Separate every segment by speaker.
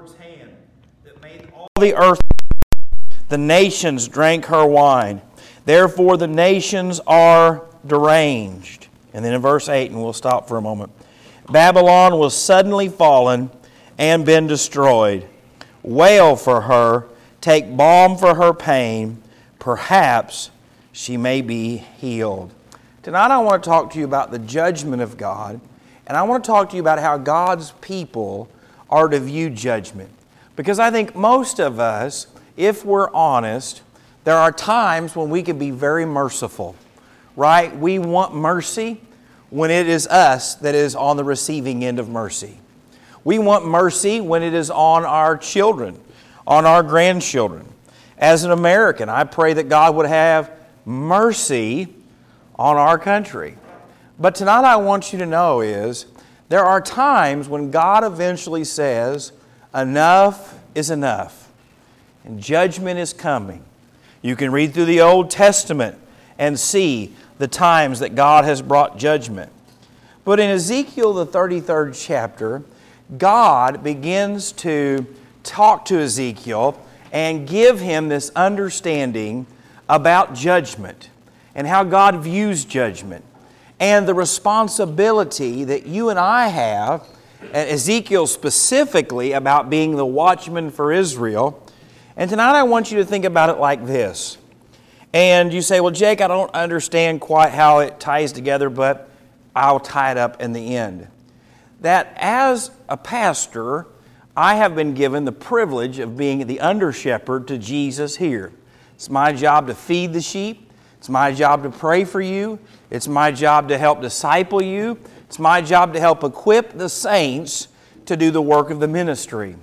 Speaker 1: Lord's hand that made all the earth. The nations drank her wine. Therefore, the nations are deranged. And then in verse 8, and we'll stop for a moment Babylon was suddenly fallen and been destroyed. Wail for her, take balm for her pain. Perhaps she may be healed. Tonight, I want to talk to you about the judgment of God, and I want to talk to you about how God's people are to view judgment. Because I think most of us, if we're honest, there are times when we can be very merciful, right? We want mercy when it is us that is on the receiving end of mercy. We want mercy when it is on our children, on our grandchildren. As an American, I pray that God would have mercy on our country. But tonight I want you to know is there are times when God eventually says, enough is enough, and judgment is coming. You can read through the Old Testament and see the times that God has brought judgment. But in Ezekiel, the 33rd chapter, God begins to talk to Ezekiel and give him this understanding about judgment and how God views judgment and the responsibility that you and I have, and Ezekiel specifically, about being the watchman for Israel. And tonight I want you to think about it like this. And you say, Well, Jake, I don't understand quite how it ties together, but I'll tie it up in the end. That as a pastor, I have been given the privilege of being the under shepherd to Jesus here. It's my job to feed the sheep, it's my job to pray for you, it's my job to help disciple you. It's my job to help equip the saints to do the work of the ministry.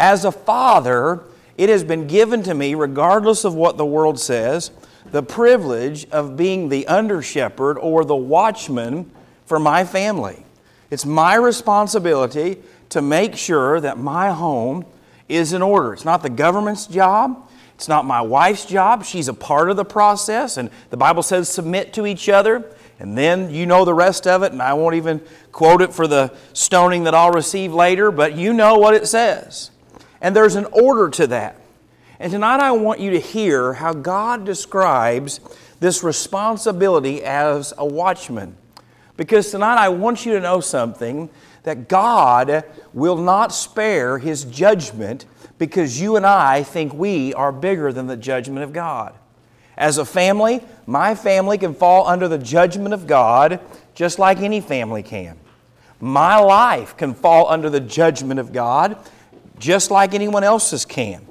Speaker 1: As a father, it has been given to me, regardless of what the world says, the privilege of being the under shepherd or the watchman for my family. It's my responsibility to make sure that my home is in order. It's not the government's job. It's not my wife's job. She's a part of the process, and the Bible says submit to each other. And then you know the rest of it, and I won't even quote it for the stoning that I'll receive later, but you know what it says. And there's an order to that. And tonight I want you to hear how God describes this responsibility as a watchman. Because tonight I want you to know something that God will not spare His judgment because you and I think we are bigger than the judgment of God. As a family, my family can fall under the judgment of God just like any family can. My life can fall under the judgment of God just like anyone else's can.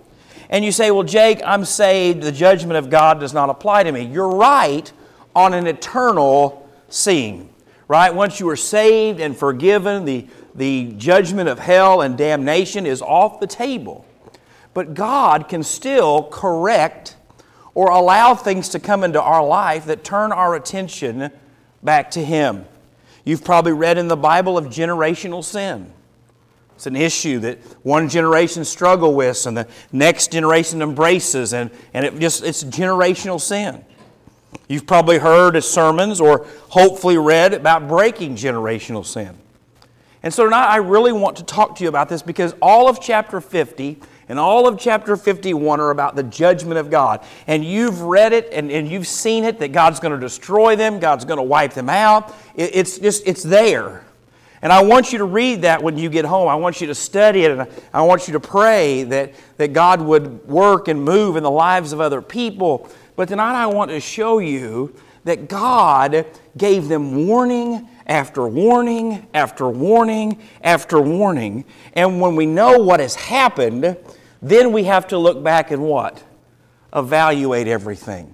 Speaker 1: And you say, Well, Jake, I'm saved. The judgment of God does not apply to me. You're right on an eternal scene, right? Once you are saved and forgiven, the, the judgment of hell and damnation is off the table. But God can still correct or allow things to come into our life that turn our attention back to Him. You've probably read in the Bible of generational sin. It's an issue that one generation struggle with and the next generation embraces, and, and it just it's generational sin. You've probably heard sermons or hopefully read about breaking generational sin. And so tonight I really want to talk to you about this because all of chapter 50 and all of chapter 51 are about the judgment of God. And you've read it and, and you've seen it that God's going to destroy them, God's going to wipe them out. It, it's just, it's there. And I want you to read that when you get home. I want you to study it and I want you to pray that, that God would work and move in the lives of other people. But tonight I want to show you that God gave them warning after warning after warning after warning. And when we know what has happened, then we have to look back and what? Evaluate everything.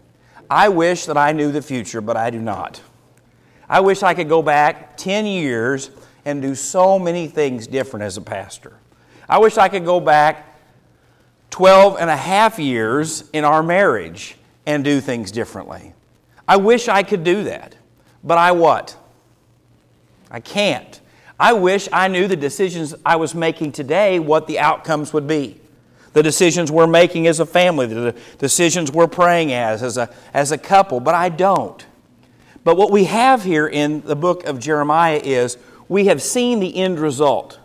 Speaker 1: I wish that I knew the future, but I do not. I wish I could go back 10 years and do so many things different as a pastor. I wish I could go back 12 and a half years in our marriage and do things differently. I wish I could do that. But I what? I can't. I wish I knew the decisions I was making today, what the outcomes would be. The decisions we're making as a family, the decisions we're praying as, as a, as a couple, but I don't. But what we have here in the book of Jeremiah is we have seen the end result.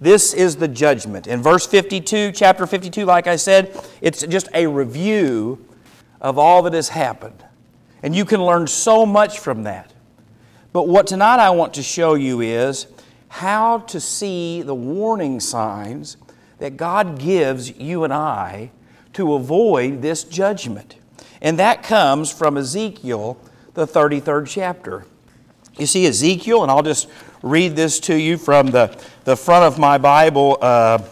Speaker 1: This is the judgment. In verse 52, chapter 52, like I said, it's just a review of all that has happened. And you can learn so much from that. But what tonight I want to show you is how to see the warning signs that God gives you and I to avoid this judgment. And that comes from Ezekiel, the 33rd chapter. You see, Ezekiel, and I'll just read this to you from the, the front of my Bible uh,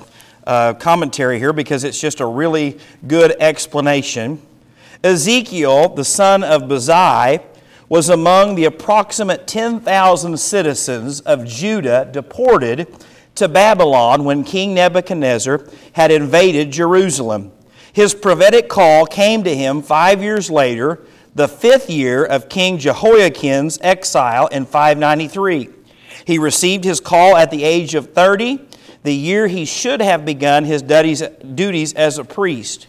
Speaker 1: uh, commentary here because it's just a really good explanation. Ezekiel, the son of Buzi, was among the approximate 10,000 citizens of Judah deported to Babylon when King Nebuchadnezzar had invaded Jerusalem. His prophetic call came to him five years later, the fifth year of King Jehoiachin's exile in 593. He received his call at the age of 30, the year he should have begun his duties as a priest.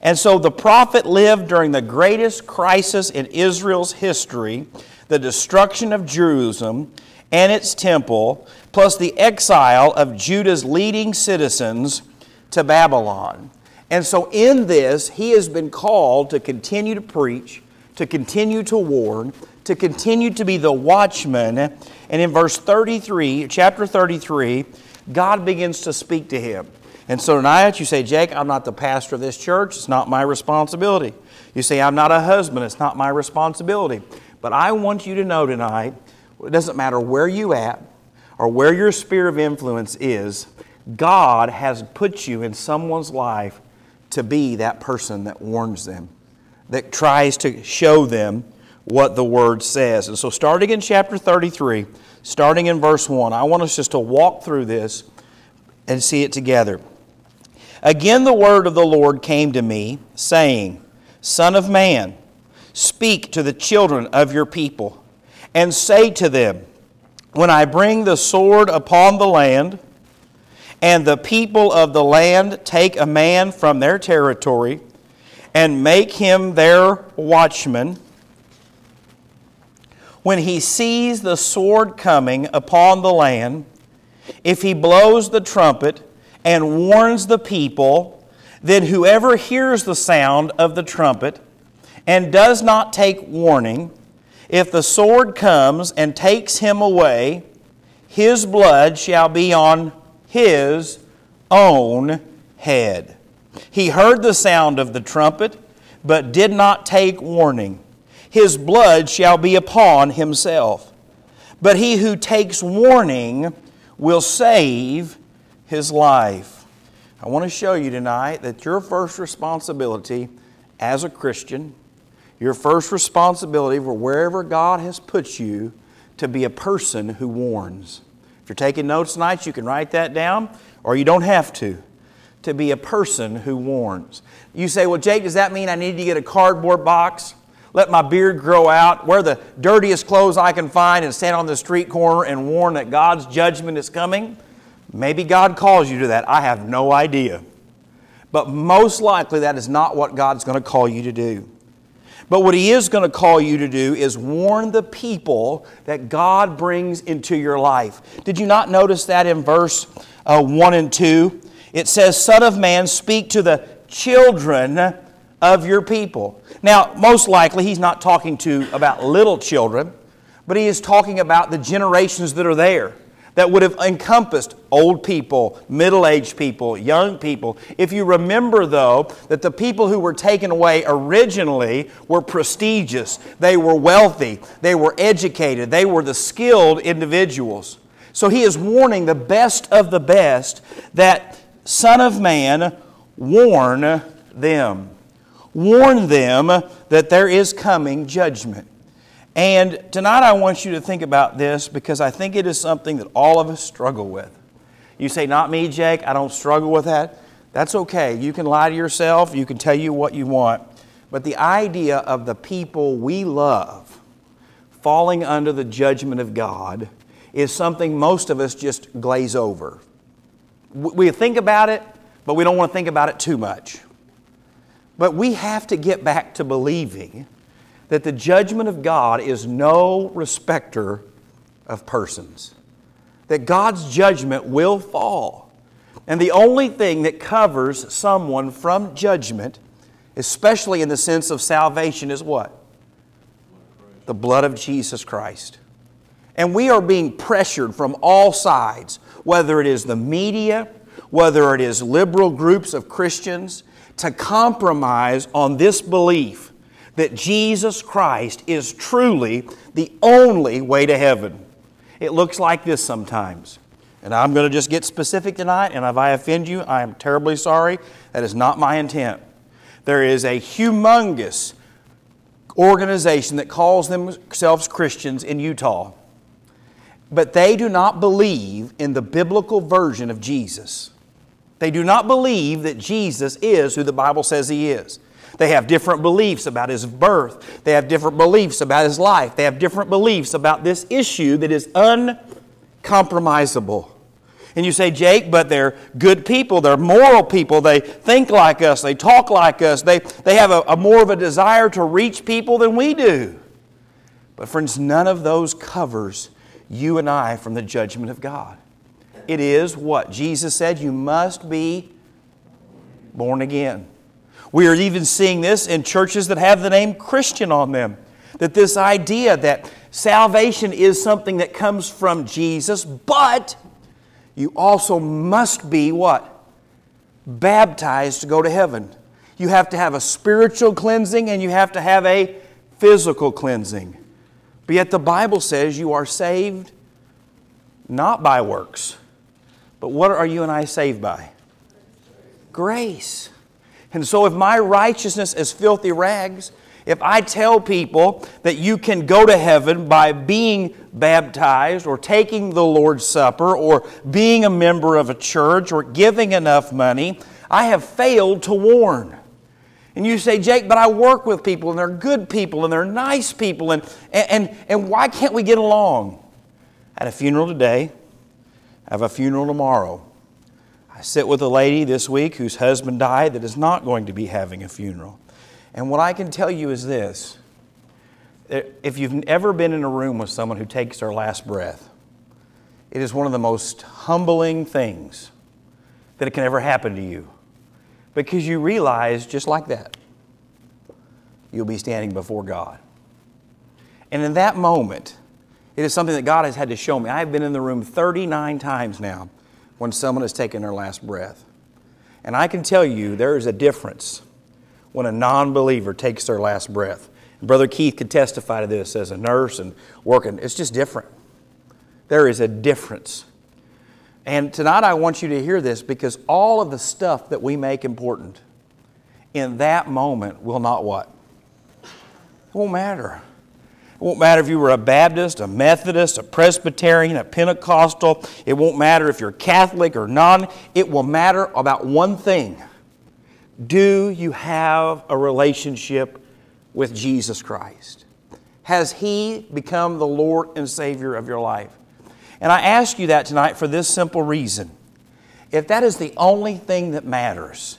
Speaker 1: And so the prophet lived during the greatest crisis in Israel's history the destruction of Jerusalem and its temple, plus the exile of Judah's leading citizens to Babylon. And so, in this, he has been called to continue to preach, to continue to warn, to continue to be the watchman. And in verse 33, chapter 33, God begins to speak to him. And so tonight you say, Jake, I'm not the pastor of this church. It's not my responsibility. You say, I'm not a husband. It's not my responsibility. But I want you to know tonight, it doesn't matter where you at or where your sphere of influence is, God has put you in someone's life to be that person that warns them, that tries to show them what the Word says. And so, starting in chapter 33, starting in verse 1, I want us just to walk through this and see it together. Again, the word of the Lord came to me, saying, Son of man, speak to the children of your people, and say to them, When I bring the sword upon the land, and the people of the land take a man from their territory, and make him their watchman, when he sees the sword coming upon the land, if he blows the trumpet, and warns the people, then whoever hears the sound of the trumpet and does not take warning, if the sword comes and takes him away, his blood shall be on his own head. He heard the sound of the trumpet, but did not take warning. His blood shall be upon himself. But he who takes warning will save his life. I want to show you tonight that your first responsibility as a Christian, your first responsibility for wherever God has put you, to be a person who warns. If you're taking notes tonight, you can write that down, or you don't have to. To be a person who warns. You say, Well, Jake, does that mean I need to get a cardboard box? Let my beard grow out, wear the dirtiest clothes I can find, and stand on the street corner and warn that God's judgment is coming? Maybe God calls you to that. I have no idea. But most likely, that is not what God's going to call you to do. But what He is going to call you to do is warn the people that God brings into your life. Did you not notice that in verse uh, 1 and 2? It says, Son of man, speak to the children of your people. Now, most likely, He's not talking to about little children, but He is talking about the generations that are there that would have encompassed old people, middle aged people, young people. If you remember, though, that the people who were taken away originally were prestigious, they were wealthy, they were educated, they were the skilled individuals. So he is warning the best of the best that, Son of Man, warn them. Warn them that there is coming judgment. And tonight I want you to think about this because I think it is something that all of us struggle with. You say, Not me, Jake, I don't struggle with that. That's okay. You can lie to yourself, you can tell you what you want. But the idea of the people we love falling under the judgment of God is something most of us just glaze over. We think about it, but we don't want to think about it too much. But we have to get back to believing that the judgment of God is no respecter of persons. that God's judgment will fall. And the only thing that covers someone from judgment, especially in the sense of salvation, is what? The blood of Jesus Christ. And we are being pressured from all sides, whether it is the media, whether it is liberal groups of Christians, to compromise on this belief that Jesus Christ is truly the only way to heaven. It looks like this sometimes. And I'm going to just get specific tonight, and if I offend you, I am terribly sorry. That is not my intent. There is a humongous organization that calls themselves Christians in Utah, but they do not believe in the biblical version of Jesus. They do not believe that Jesus is who the Bible says he is. They have different beliefs about his birth. They have different beliefs about his life. They have different beliefs about this issue that is uncompromisable. And you say, Jake, but they're good people. They're moral people. They think like us. They talk like us. They, they have a, a more of a desire to reach people than we do. But, friends, none of those covers you and I from the judgment of God. It is what Jesus said you must be born again. We are even seeing this in churches that have the name Christian on them. That this idea that salvation is something that comes from Jesus, but you also must be what? Baptized to go to heaven. You have to have a spiritual cleansing and you have to have a physical cleansing. But yet the Bible says you are saved not by works. But what are you and I saved by? Grace. And so if my righteousness is filthy rags, if I tell people that you can go to heaven by being baptized or taking the Lord's Supper or being a member of a church or giving enough money, I have failed to warn. And you say, Jake, but I work with people and they're good people and they're nice people and, and, and why can't we get along? At a funeral today, I have a funeral tomorrow. I sit with a lady this week whose husband died that is not going to be having a funeral. And what I can tell you is this if you've ever been in a room with someone who takes their last breath, it is one of the most humbling things that can ever happen to you. Because you realize, just like that, you'll be standing before God. And in that moment, it is something that God has had to show me. I have been in the room 39 times now when someone has taken their last breath. And I can tell you there is a difference when a non believer takes their last breath. And Brother Keith could testify to this as a nurse and working. It's just different. There is a difference. And tonight I want you to hear this because all of the stuff that we make important in that moment will not what? It won't matter. It won't matter if you were a Baptist, a Methodist, a Presbyterian, a Pentecostal. It won't matter if you're Catholic or non. It will matter about one thing Do you have a relationship with Jesus Christ? Has He become the Lord and Savior of your life? And I ask you that tonight for this simple reason. If that is the only thing that matters,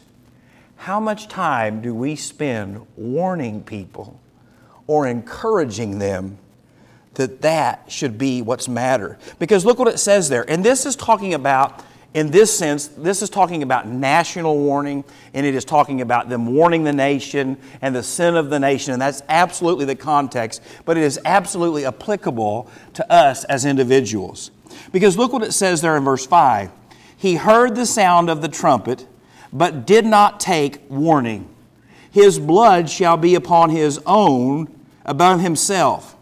Speaker 1: how much time do we spend warning people or encouraging them that that should be what's matter. Because look what it says there. And this is talking about, in this sense, this is talking about national warning, and it is talking about them warning the nation and the sin of the nation, and that's absolutely the context, but it is absolutely applicable to us as individuals. Because look what it says there in verse 5. He heard the sound of the trumpet, but did not take warning. His blood shall be upon his own above himself.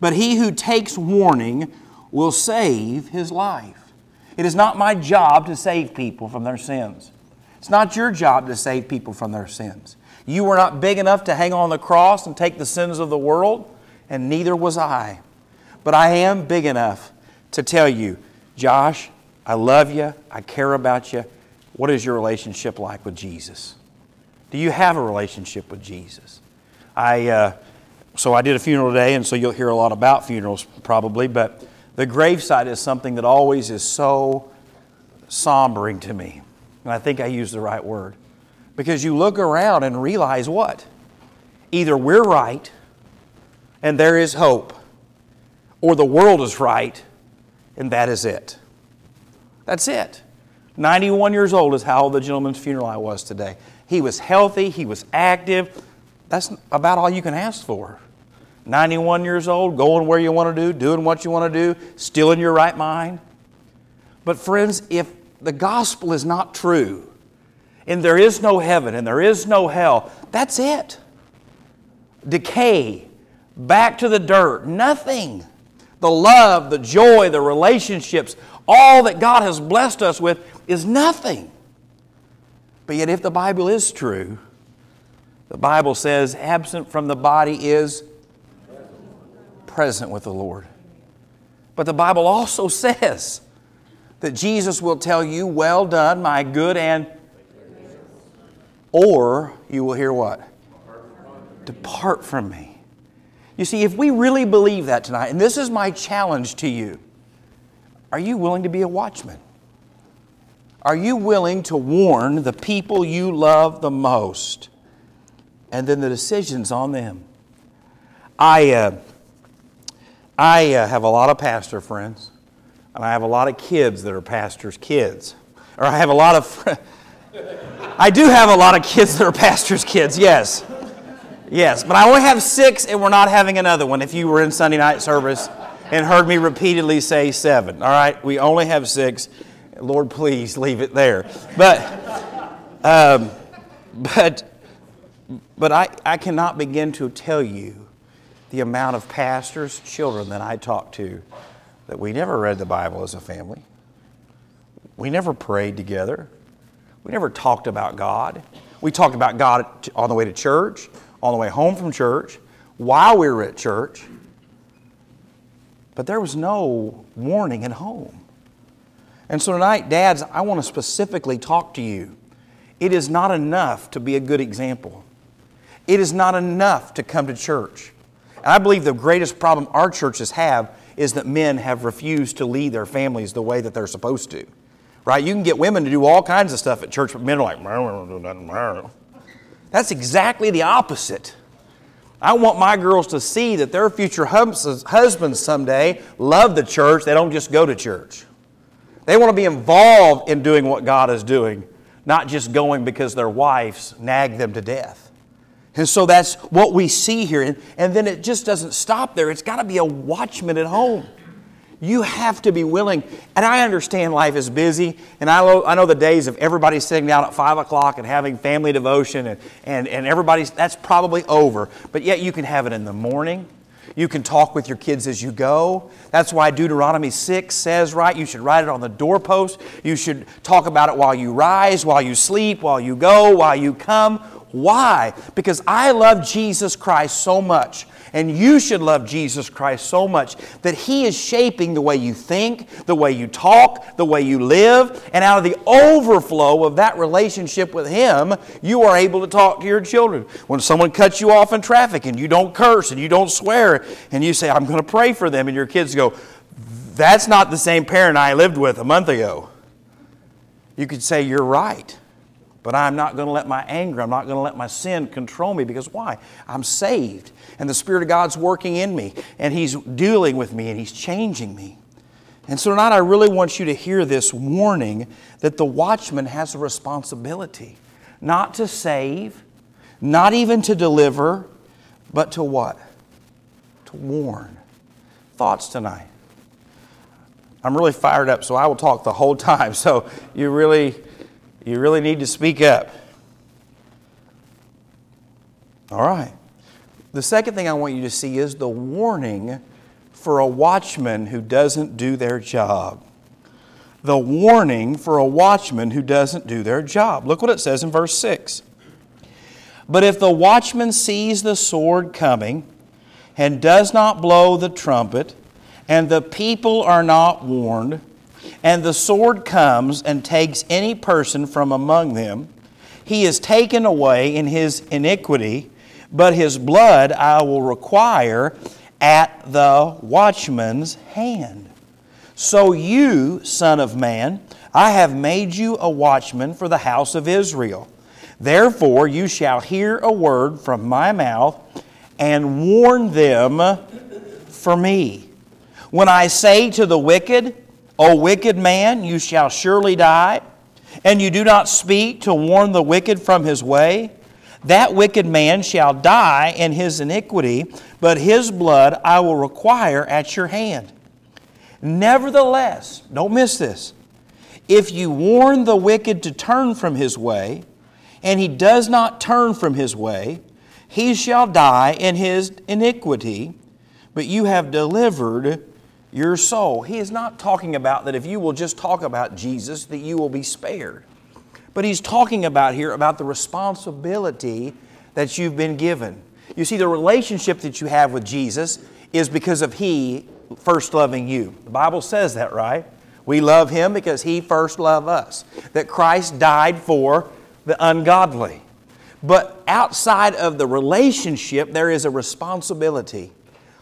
Speaker 1: But he who takes warning will save his life. It is not my job to save people from their sins. It's not your job to save people from their sins. You were not big enough to hang on the cross and take the sins of the world, and neither was I. But I am big enough to tell you, Josh, I love you, I care about you. What is your relationship like with Jesus? Do you have a relationship with Jesus? I. Uh, so I did a funeral today, and so you'll hear a lot about funerals probably, but the gravesite is something that always is so sombering to me. And I think I used the right word. Because you look around and realize what? Either we're right and there is hope, or the world is right and that is it. That's it. 91 years old is how old the gentleman's funeral I was today. He was healthy, he was active. That's about all you can ask for. 91 years old, going where you want to do, doing what you want to do, still in your right mind. But, friends, if the gospel is not true, and there is no heaven and there is no hell, that's it. Decay, back to the dirt, nothing. The love, the joy, the relationships, all that God has blessed us with is nothing. But yet, if the Bible is true, the Bible says, absent from the body is present with the Lord. But the Bible also says that Jesus will tell you, Well done, my good and. Or you will hear what? Depart from me. You see, if we really believe that tonight, and this is my challenge to you, are you willing to be a watchman? Are you willing to warn the people you love the most? And then the decision's on them. I, uh, I uh, have a lot of pastor friends, and I have a lot of kids that are pastors' kids. Or I have a lot of, fr- I do have a lot of kids that are pastors' kids, yes. Yes, but I only have six, and we're not having another one if you were in Sunday night service and heard me repeatedly say seven. All right, we only have six. Lord, please leave it there. But, um, but, but I, I cannot begin to tell you the amount of pastors' children that I talk to that we never read the Bible as a family. We never prayed together. We never talked about God. We talked about God on the way to church, on the way home from church, while we were at church. But there was no warning at home. And so tonight, dads, I want to specifically talk to you. It is not enough to be a good example. It is not enough to come to church. I believe the greatest problem our churches have is that men have refused to lead their families the way that they're supposed to. Right? You can get women to do all kinds of stuff at church, but men are like, that's exactly the opposite. I want my girls to see that their future husbands someday love the church. They don't just go to church. They want to be involved in doing what God is doing, not just going because their wives nag them to death. And so that's what we see here. And, and then it just doesn't stop there. It's got to be a watchman at home. You have to be willing. And I understand life is busy, and I know, I know the days of everybody sitting down at 5 o'clock and having family devotion, and, and, and everybody's, that's probably over. But yet you can have it in the morning. You can talk with your kids as you go. That's why Deuteronomy 6 says, right, you should write it on the doorpost. You should talk about it while you rise, while you sleep, while you go, while you come. Why? Because I love Jesus Christ so much and you should love Jesus Christ so much that He is shaping the way you think, the way you talk, the way you live. And out of the overflow of that relationship with Him, you are able to talk to your children. When someone cuts you off in traffic and you don't curse and you don't swear, and you say, I'm going to pray for them, and your kids go, That's not the same parent I lived with a month ago. You could say, You're right. But I'm not going to let my anger, I'm not going to let my sin control me because why? I'm saved and the Spirit of God's working in me and He's dealing with me and He's changing me. And so tonight I really want you to hear this warning that the watchman has a responsibility not to save, not even to deliver, but to what? To warn. Thoughts tonight? I'm really fired up, so I will talk the whole time. So you really you really need to speak up. All right. The second thing I want you to see is the warning for a watchman who doesn't do their job. The warning for a watchman who doesn't do their job. Look what it says in verse 6. But if the watchman sees the sword coming and does not blow the trumpet, and the people are not warned, and the sword comes and takes any person from among them, he is taken away in his iniquity, but his blood I will require at the watchman's hand. So you, Son of Man, I have made you a watchman for the house of Israel. Therefore you shall hear a word from my mouth and warn them for me. When I say to the wicked, O wicked man, you shall surely die, and you do not speak to warn the wicked from his way. That wicked man shall die in his iniquity, but his blood I will require at your hand. Nevertheless, don't miss this. If you warn the wicked to turn from his way, and he does not turn from his way, he shall die in his iniquity, but you have delivered your soul. He is not talking about that if you will just talk about Jesus, that you will be spared. But he's talking about here about the responsibility that you've been given. You see, the relationship that you have with Jesus is because of He first loving you. The Bible says that, right? We love Him because He first loved us. That Christ died for the ungodly. But outside of the relationship, there is a responsibility.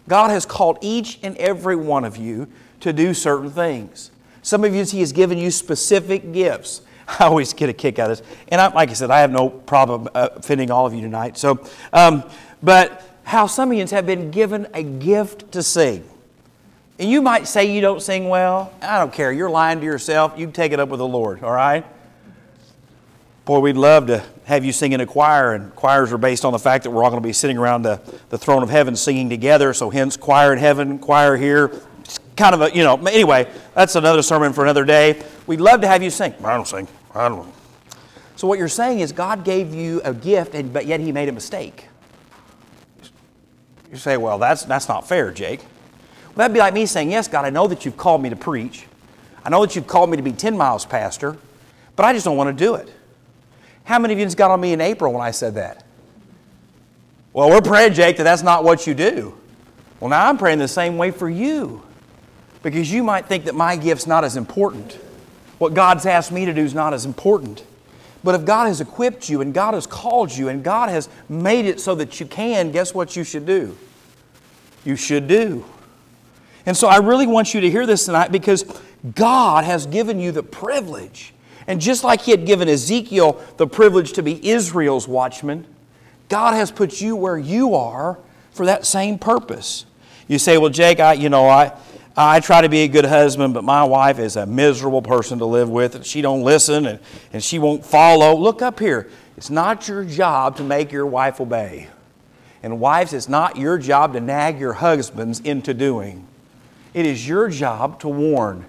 Speaker 1: God has called each and every one of you to do certain things. Some of you, He has given you specific gifts. I always get a kick out of this. And I, like I said, I have no problem uh, offending all of you tonight. So, um, but how some of you have been given a gift to sing. And you might say you don't sing well. I don't care. You're lying to yourself. You take it up with the Lord, all right? Boy, we'd love to have you sing in a choir, and choirs are based on the fact that we're all going to be sitting around the, the throne of heaven singing together. So, hence, choir in heaven, choir here. It's kind of a, you know, anyway, that's another sermon for another day. We'd love to have you sing. I don't sing. I don't. So, what you're saying is God gave you a gift, and, but yet He made a mistake. You say, well, that's, that's not fair, Jake. Well, that'd be like me saying, yes, God, I know that you've called me to preach. I know that you've called me to be 10 miles pastor, but I just don't want to do it. How many of you got on me in April when I said that? Well, we're praying, Jake, that that's not what you do. Well, now I'm praying the same way for you because you might think that my gift's not as important. What God's asked me to do is not as important. But if God has equipped you and God has called you and God has made it so that you can, guess what you should do? You should do. And so I really want you to hear this tonight because God has given you the privilege. And just like He had given Ezekiel the privilege to be Israel's watchman, God has put you where you are for that same purpose. You say, well, Jake, I, you know, I, I try to be a good husband, but my wife is a miserable person to live with, and she don't listen and, and she won't follow. Look up here. It's not your job to make your wife obey. And wives, it's not your job to nag your husbands into doing. It is your job to warn.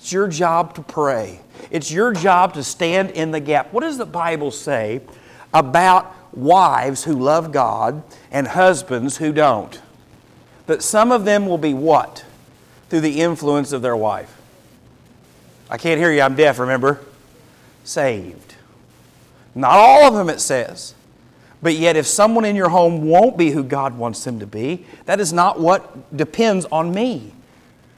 Speaker 1: It's your job to pray. It's your job to stand in the gap. What does the Bible say about wives who love God and husbands who don't? That some of them will be what? through the influence of their wife. I can't hear you, I'm deaf, remember? Saved. Not all of them, it says. But yet, if someone in your home won't be who God wants them to be, that is not what depends on me.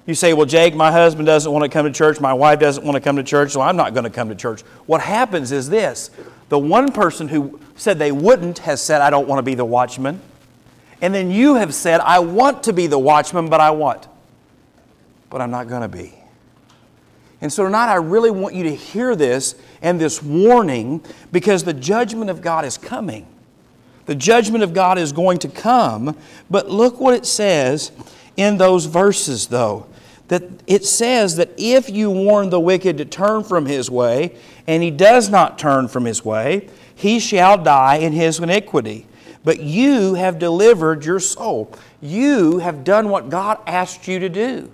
Speaker 1: You say, Well, Jake, my husband doesn't want to come to church, my wife doesn't want to come to church, so I'm not going to come to church. What happens is this the one person who said they wouldn't has said, I don't want to be the watchman. And then you have said, I want to be the watchman, but I want but I'm not going to be. And so tonight, I really want you to hear this and this warning because the judgment of God is coming. The judgment of God is going to come. But look what it says in those verses, though. That it says that if you warn the wicked to turn from his way, and he does not turn from his way, he shall die in his iniquity. But you have delivered your soul. You have done what God asked you to do.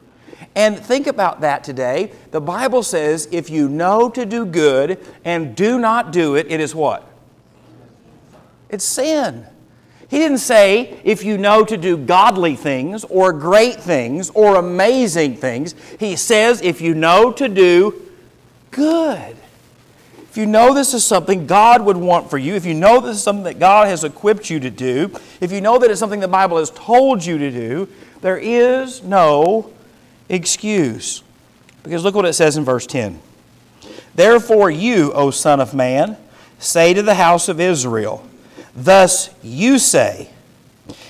Speaker 1: And think about that today. The Bible says if you know to do good and do not do it, it is what? It's sin. He didn't say if you know to do godly things or great things or amazing things. He says if you know to do good. If you know this is something God would want for you, if you know this is something that God has equipped you to do, if you know that it's something the Bible has told you to do, there is no excuse. Because look what it says in verse 10. Therefore, you, O Son of Man, say to the house of Israel, Thus you say,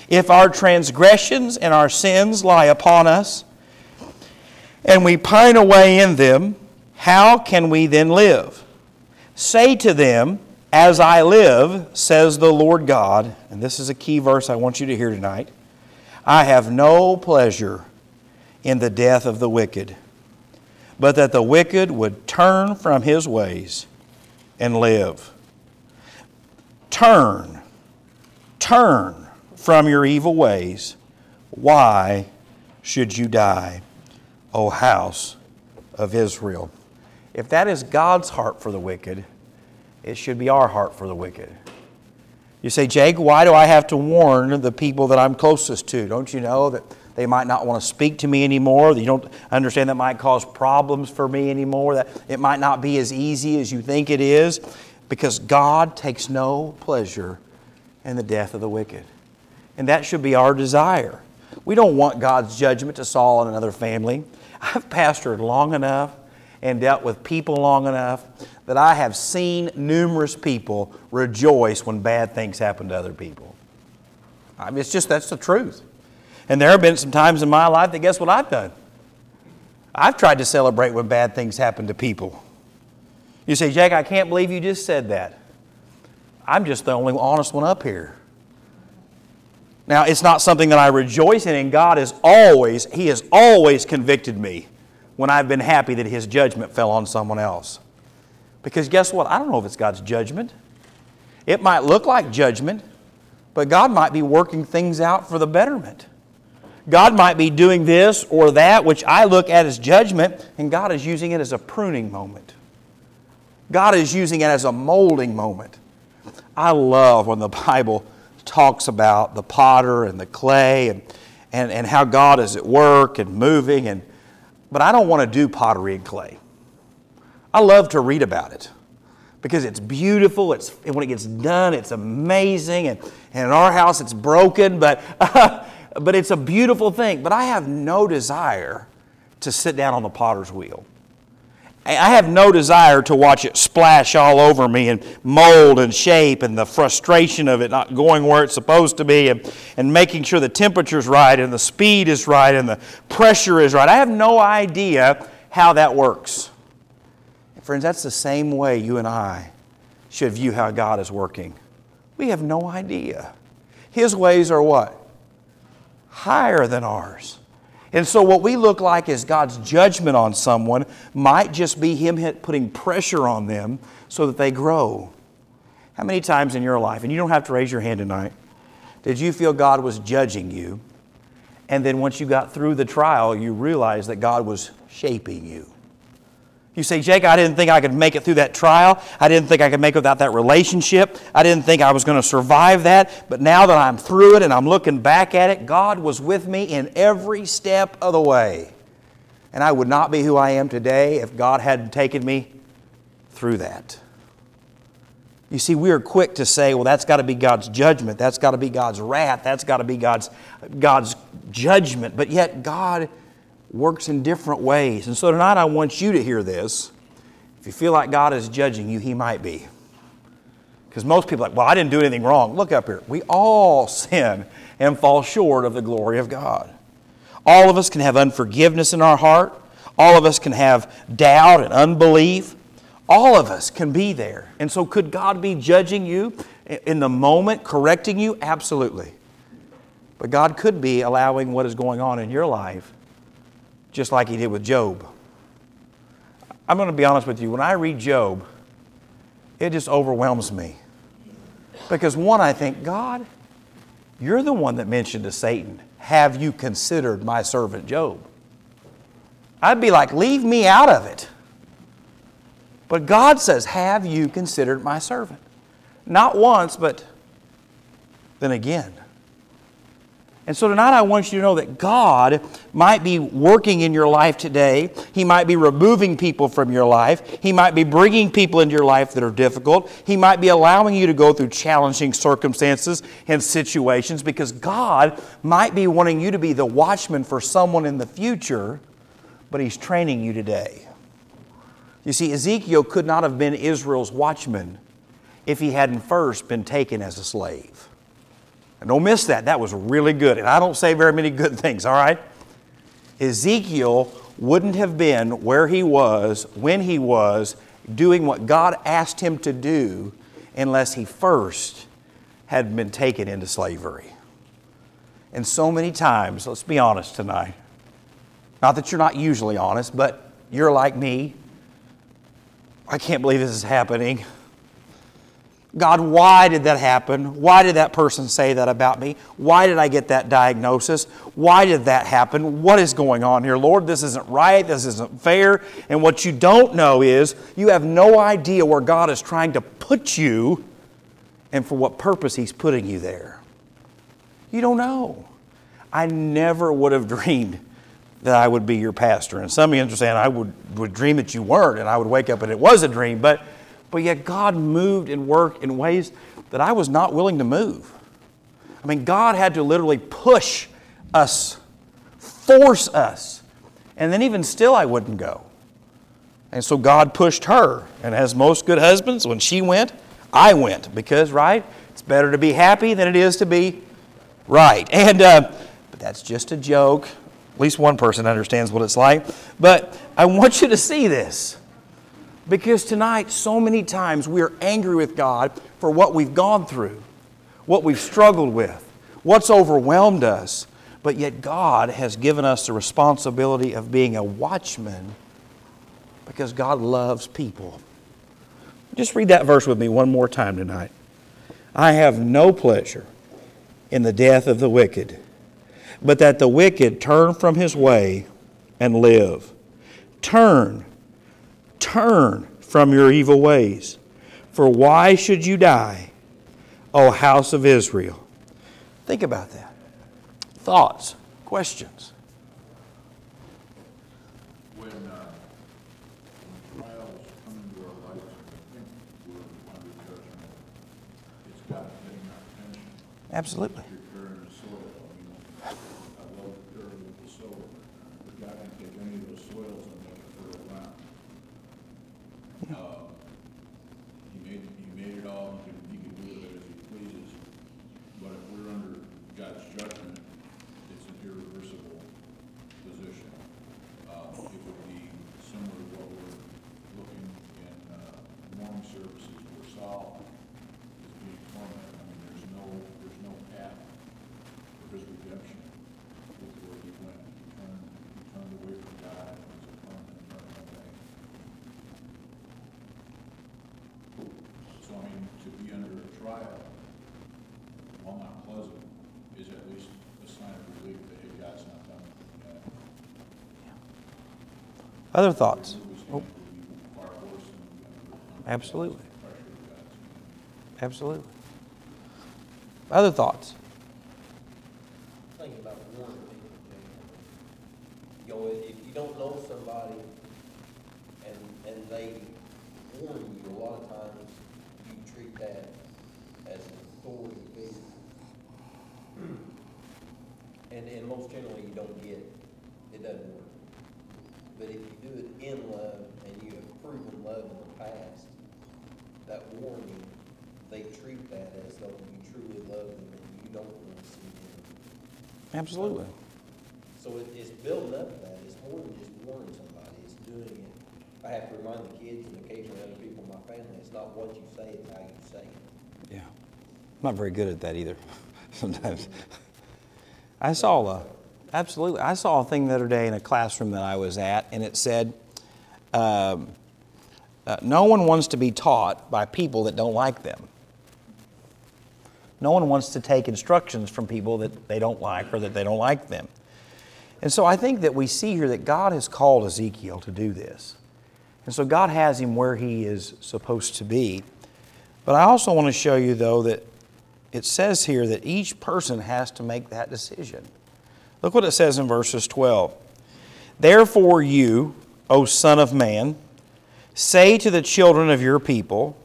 Speaker 1: If our transgressions and our sins lie upon us, and we pine away in them, how can we then live? Say to them, As I live, says the Lord God, and this is a key verse I want you to hear tonight I have no pleasure in the death of the wicked, but that the wicked would turn from his ways and live. Turn, turn from your evil ways. Why should you die, O house of Israel? If that is God's heart for the wicked, it should be our heart for the wicked. You say, Jake, why do I have to warn the people that I'm closest to? Don't you know that they might not want to speak to me anymore? You don't understand that might cause problems for me anymore? That it might not be as easy as you think it is? Because God takes no pleasure in the death of the wicked. And that should be our desire. We don't want God's judgment to fall on another family. I've pastored long enough and dealt with people long enough that I have seen numerous people rejoice when bad things happen to other people. I mean, it's just that's the truth. And there have been some times in my life that guess what I've done? I've tried to celebrate when bad things happen to people. You say, Jack, I can't believe you just said that. I'm just the only honest one up here. Now, it's not something that I rejoice in, and God is always, He has always convicted me when I've been happy that His judgment fell on someone else. Because guess what? I don't know if it's God's judgment. It might look like judgment, but God might be working things out for the betterment. God might be doing this or that, which I look at as judgment, and God is using it as a pruning moment. God is using it as a molding moment. I love when the Bible talks about the potter and the clay and, and, and how God is at work and moving and but I don't want to do pottery and clay. I love to read about it because it's beautiful. It's, when it gets done, it's amazing. And, and in our house, it's broken, but, but it's a beautiful thing. But I have no desire to sit down on the potter's wheel. I have no desire to watch it splash all over me and mold and shape and the frustration of it not going where it's supposed to be and, and making sure the temperature's right and the speed is right and the pressure is right. I have no idea how that works. Friends, that's the same way you and I should view how God is working. We have no idea. His ways are what? Higher than ours. And so, what we look like as God's judgment on someone might just be Him putting pressure on them so that they grow. How many times in your life, and you don't have to raise your hand tonight, did you feel God was judging you? And then once you got through the trial, you realized that God was shaping you. You say, Jake, I didn't think I could make it through that trial. I didn't think I could make it without that relationship. I didn't think I was going to survive that. But now that I'm through it and I'm looking back at it, God was with me in every step of the way. And I would not be who I am today if God hadn't taken me through that. You see, we are quick to say, well, that's got to be God's judgment. That's got to be God's wrath. That's got to be God's, God's judgment. But yet, God works in different ways. And so tonight I want you to hear this. If you feel like God is judging you, He might be. Because most people are like, well, I didn't do anything wrong. Look up here. We all sin and fall short of the glory of God. All of us can have unforgiveness in our heart. All of us can have doubt and unbelief. All of us can be there. And so, could God be judging you in the moment, correcting you? Absolutely. But God could be allowing what is going on in your life just like he did with Job. I'm going to be honest with you. When I read Job, it just overwhelms me. Because, one, I think, God, you're the one that mentioned to Satan, Have you considered my servant Job? I'd be like, Leave me out of it. But God says, Have you considered my servant? Not once, but then again. And so tonight I want you to know that God might be working in your life today. He might be removing people from your life. He might be bringing people into your life that are difficult. He might be allowing you to go through challenging circumstances and situations because God might be wanting you to be the watchman for someone in the future, but He's training you today. You see, Ezekiel could not have been Israel's watchman if he hadn't first been taken as a slave. And don't miss that. That was really good. And I don't say very many good things, all right? Ezekiel wouldn't have been where he was when he was doing what God asked him to do unless he first had been taken into slavery. And so many times, let's be honest tonight, not that you're not usually honest, but you're like me. I can't believe this is happening. God, why did that happen? Why did that person say that about me? Why did I get that diagnosis? Why did that happen? What is going on here? Lord, this isn't right. This isn't fair. And what you don't know is you have no idea where God is trying to put you and for what purpose He's putting you there. You don't know. I never would have dreamed that I would be your pastor. And some of you understand I would, would dream that you weren't, and I would wake up and it was a dream. But, but yet God moved and worked in ways that I was not willing to move. I mean, God had to literally push us, force us. And then even still, I wouldn't go. And so God pushed her. And as most good husbands, when she went, I went. Because, right? It's better to be happy than it is to be right. And, uh, but that's just a joke. At least one person understands what it's like. But I want you to see this. Because tonight, so many times we are angry with God for what we've gone through, what we've struggled with, what's overwhelmed us. But yet, God has given us the responsibility of being a watchman because God loves people. Just read that verse with me one more time tonight. I have no pleasure in the death of the wicked but that the wicked turn from his way and live. Turn, turn from your evil ways. For why should you die, O house of Israel? Think about that. Thoughts, questions.
Speaker 2: When, uh, when trials come into our lives, I think we're under judgment. It's got to getting our attention.
Speaker 1: Absolutely.
Speaker 2: Preparing the soil, you know, I love preparing with the soil, but God can take any of those soils and make it fertile ground. Uh, He made, he made it all, he can, he can do with it as he pleases, but if we're under God's judgment, it's an irreversible position. Uh, it would be similar to what we're looking in, uh, morning services where Saul is being tormented. I mean, there's no, there's no path for his redemption with where he went. He turned, he turned away from God, and was a permanent turn away. So I mean, to be under a trial, while not pleasant, is at least a sign of relief that, hey, God's not done with me yet.
Speaker 1: Other thoughts? Oh, absolutely. Absolutely. Other thoughts?
Speaker 3: Think about warning you know, if you don't know somebody and, and they warn you, a lot of times you treat that as an authority figure. And, and most generally you don't get it, it doesn't work. But if you do it in love and you have proven love in the past, that warning, they treat that as though you truly love them and you don't want to see them
Speaker 1: Absolutely.
Speaker 3: so it, it's building up that, it's more than just warning somebody, it's doing it. I have to remind the kids and occasionally other people in my family, it's not what you say, it's how you say it.
Speaker 1: Yeah. I'm not very good at that either sometimes. I saw a, absolutely, I saw a thing the other day in a classroom that I was at, and it said, um, uh, no one wants to be taught by people that don't like them. No one wants to take instructions from people that they don't like or that they don't like them. And so I think that we see here that God has called Ezekiel to do this. And so God has him where he is supposed to be. But I also want to show you, though, that it says here that each person has to make that decision. Look what it says in verses 12. Therefore, you, O Son of Man, say to the children of your people,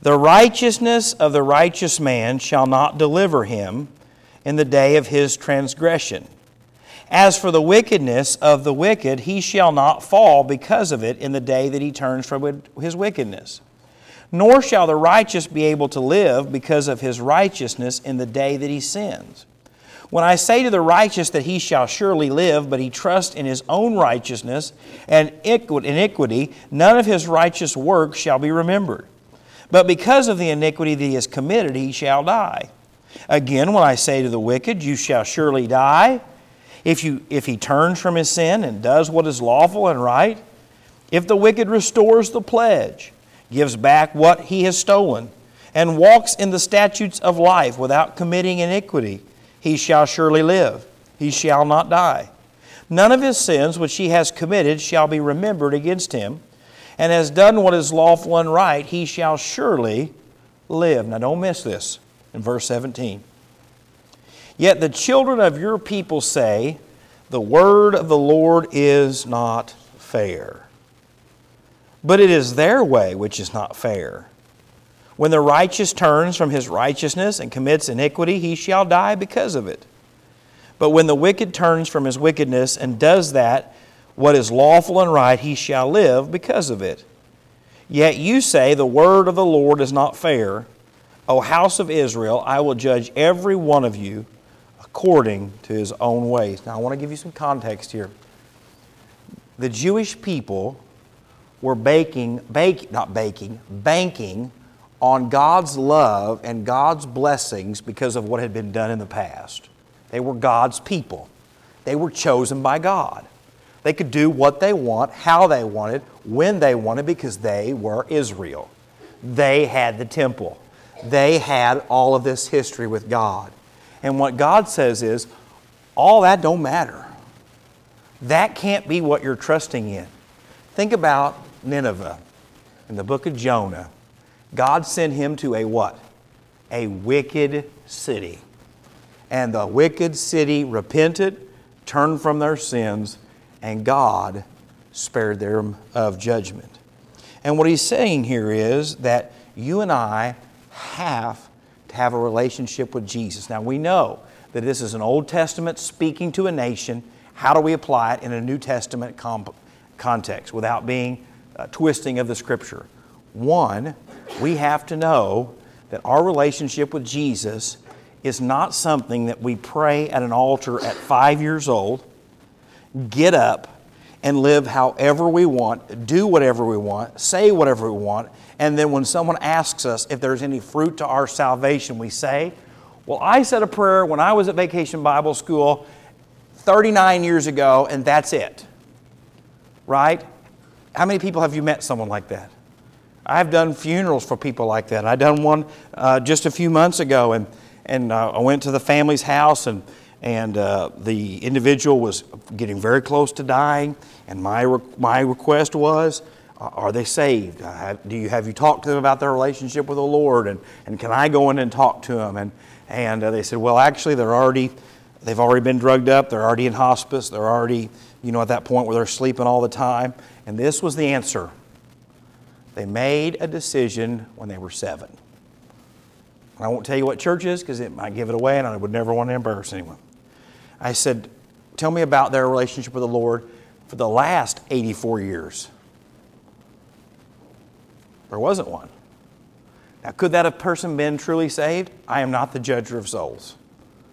Speaker 1: The righteousness of the righteous man shall not deliver him in the day of his transgression. As for the wickedness of the wicked, he shall not fall because of it in the day that he turns from his wickedness. Nor shall the righteous be able to live because of his righteousness in the day that he sins. When I say to the righteous that he shall surely live, but he trusts in his own righteousness and iniquity, none of his righteous works shall be remembered. But because of the iniquity that he has committed, he shall die. Again, when I say to the wicked, You shall surely die, if, you, if he turns from his sin and does what is lawful and right, If the wicked restores the pledge, gives back what he has stolen, and walks in the statutes of life without committing iniquity, he shall surely live. He shall not die. None of his sins which he has committed shall be remembered against him, and has done what is lawful and right, he shall surely live. Now don't miss this in verse 17. Yet the children of your people say, The word of the Lord is not fair. But it is their way which is not fair. When the righteous turns from his righteousness and commits iniquity, he shall die because of it. But when the wicked turns from his wickedness and does that what is lawful and right, he shall live because of it. Yet you say, The word of the Lord is not fair. O house of Israel, I will judge every one of you according to his own ways. Now, I want to give you some context here. The Jewish people were baking, bake, not baking, banking on God's love and God's blessings because of what had been done in the past. They were God's people. They were chosen by God. They could do what they want, how they wanted, when they wanted, because they were Israel. They had the temple. They had all of this history with God. And what God says is, all that don't matter. That can't be what you're trusting in. Think about Nineveh in the book of Jonah. God sent him to a what? A wicked city. And the wicked city repented, turned from their sins, and God spared them of judgment. And what he's saying here is that you and I have to have a relationship with Jesus. Now we know that this is an Old Testament speaking to a nation. How do we apply it in a New Testament comp- context without being uh, twisting of the Scripture? One, we have to know that our relationship with Jesus is not something that we pray at an altar at five years old, get up, and live however we want, do whatever we want, say whatever we want, and then when someone asks us if there's any fruit to our salvation, we say, Well, I said a prayer when I was at Vacation Bible School 39 years ago, and that's it. Right? How many people have you met someone like that? I've done funerals for people like that. I done one uh, just a few months ago, and and uh, I went to the family's house, and and uh, the individual was getting very close to dying, and my re- my request was, are they saved? Uh, have, do you have you talked to them about their relationship with the Lord, and and can I go in and talk to them? And and uh, they said, well, actually, they're already they've already been drugged up. They're already in hospice. They're already you know at that point where they're sleeping all the time. And this was the answer. They made a decision when they were seven. I won't tell you what church is because it might give it away and I would never want to embarrass anyone. I said, Tell me about their relationship with the Lord for the last 84 years. There wasn't one. Now, could that person been truly saved? I am not the judger of souls.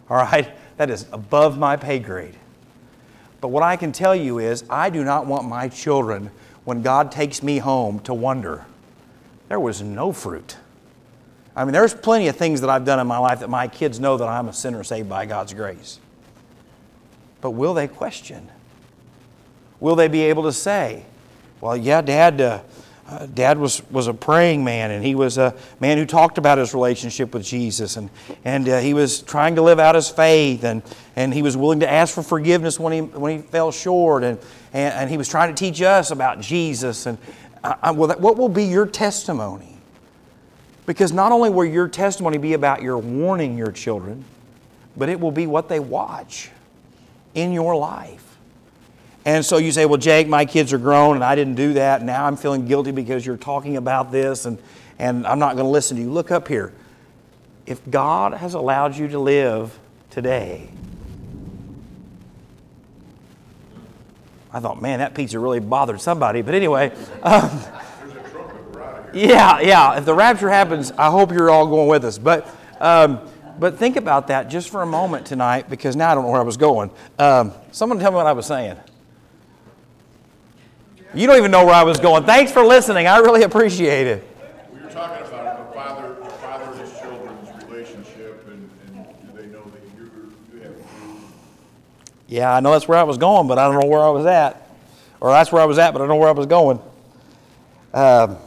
Speaker 1: All right? That is above my pay grade. But what I can tell you is, I do not want my children when God takes me home to wonder. There was no fruit. I mean, there's plenty of things that I've done in my life that my kids know that I'm a sinner saved by God's grace. But will they question? Will they be able to say, well, yeah, Dad, uh, uh, Dad was, was a praying man, and he was a man who talked about his relationship with Jesus, and, and uh, he was trying to live out his faith, and, and he was willing to ask for forgiveness when he, when he fell short, and, and, and he was trying to teach us about Jesus. And I, I, well, that, what will be your testimony? Because not only will your testimony be about your warning your children, but it will be what they watch in your life. And so you say, well, Jake, my kids are grown and I didn't do that. Now I'm feeling guilty because you're talking about this and, and I'm not going to listen to you. Look up here. If God has allowed you to live today, I thought, man, that pizza really bothered somebody. But anyway, um, yeah, yeah. If the rapture happens, I hope you're all going with us. But, um, but think about that just for a moment tonight because now I don't know where I was going. Um, someone tell me what I was saying. You don't even know where I was going. Thanks for listening. I really appreciate it.
Speaker 2: We were talking about the father, the father and his children's relationship, and, and do they know that you, you have fruit?
Speaker 1: Yeah, I know that's where I was going, but I don't know where I was at. or that's where I was at, but I don't know where I was going. Um,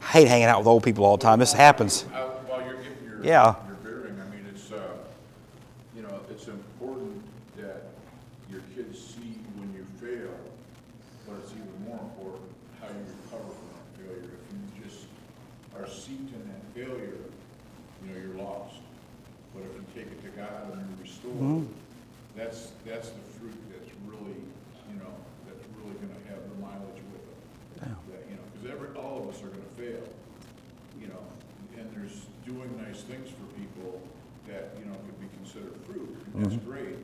Speaker 1: I hate hanging out with old people all the time. This happens.
Speaker 2: While you're getting your,
Speaker 1: Yeah.
Speaker 2: your bearing, I mean, it's, uh, you know, it's important that your kids see when you fail, but it's even more important how you recover from that failure. If you just are seeped in that failure, you know, you're lost. But if you take it to God and you restore, that's, that's the fruit that's really, you know, that's really gonna have the mileage with it. That, you know, because every, all of us are gonna fail, you know, and there's doing nice things for people that, you know, could be considered fruit, and that's great.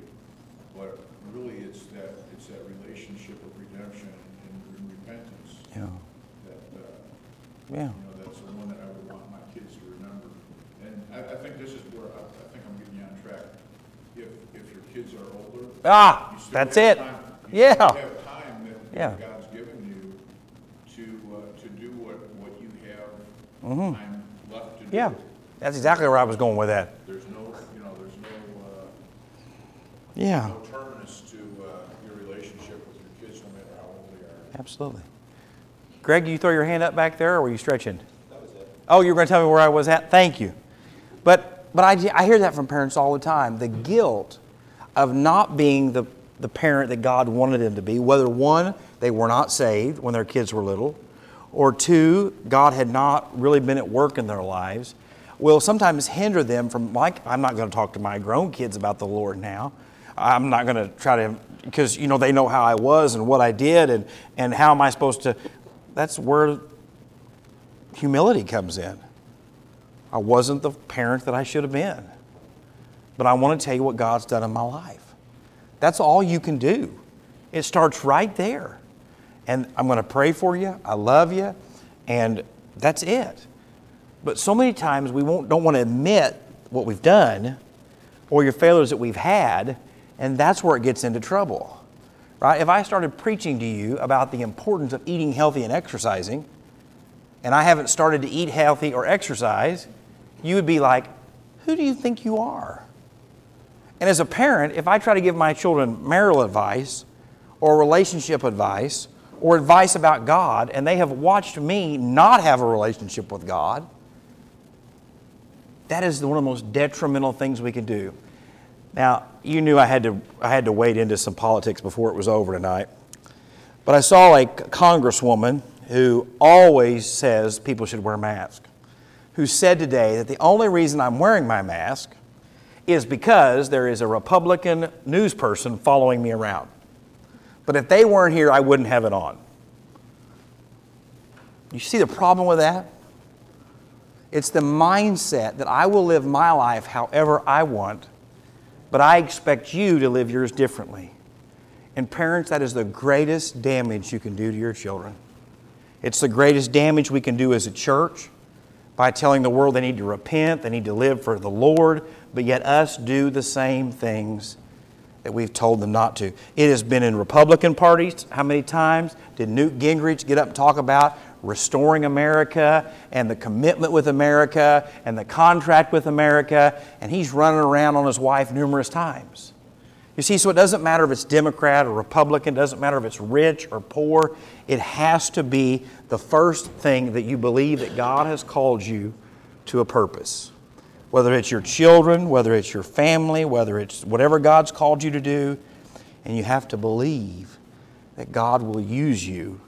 Speaker 2: But really, it's that, it's that relationship of redemption and and repentance
Speaker 1: Yeah.
Speaker 2: that, uh,
Speaker 1: Yeah.
Speaker 2: you know, that's the one that I would want my kids to remember. And I, I think this is where, I, I think I'm getting you on track. If, if your kids are older.
Speaker 1: Ah,
Speaker 2: you still
Speaker 1: that's
Speaker 2: have
Speaker 1: it.
Speaker 2: time- You
Speaker 1: Yeah.
Speaker 2: still have time that
Speaker 1: Yeah.
Speaker 2: that God's given you to, uh, to do what, what you have time left to do.
Speaker 1: Mm-hmm. Yeah. That's exactly where I was going with that.
Speaker 2: There's no, you know, there's no, uh,
Speaker 1: Yeah.
Speaker 2: no terminus to, uh, your relationship with your kids, no matter how old they are.
Speaker 1: Absolutely. Greg, you throw your hand up back there, or were you stretching? Oh, you were going to tell me where I was at? Thank you. But, but I, I hear that from parents all the time the guilt of not being the, the parent that God wanted them to be, whether one, they were not saved when their kids were little, or two, God had not really been at work in their lives, will sometimes hinder them from, like, I'm not going to talk to my grown kids about the Lord now. I'm not going to try to, because, you know, they know how I was and what I did and, and how am I supposed to. That's where humility comes in. I wasn't the parent that I should have been. But I want to tell you what God's done in my life. That's all you can do. It starts right there. And I'm going to pray for you. I love you. And that's it. But so many times we don't want to admit what we've done or your failures that we've had, and that's where it gets into trouble. Right? If I started preaching to you about the importance of eating healthy and exercising, and I haven't started to eat healthy or exercise, you would be like, Who do you think you are? And as a parent, if I try to give my children marital advice or relationship advice or advice about God, and they have watched me not have a relationship with God, that is one of the most detrimental things we can do. Now, you knew I had to, I had to wade into some politics before it was over tonight. But I saw a congresswoman who always says people should wear masks, who said today that the only reason I'm wearing my mask is because there is a Republican news person following me around. But if they weren't here, I wouldn't have it on. You see the problem with that? It's the mindset that I will live my life however I want, but I expect you to live yours differently. And parents, that is the greatest damage you can do to your children. It's the greatest damage we can do as a church by telling the world they need to repent, they need to live for the Lord, but yet us do the same things that we've told them not to. It has been in Republican parties. How many times did Newt Gingrich get up and talk about restoring America and the commitment with America and the contract with America? And he's running around on his wife numerous times. You see, so it doesn't matter if it's Democrat or Republican, it doesn't matter if it's rich or poor. It has to be the first thing that you believe that God has called you to a purpose. Whether it's your children, whether it's your family, whether it's whatever God's called you to do, and you have to believe that God will use you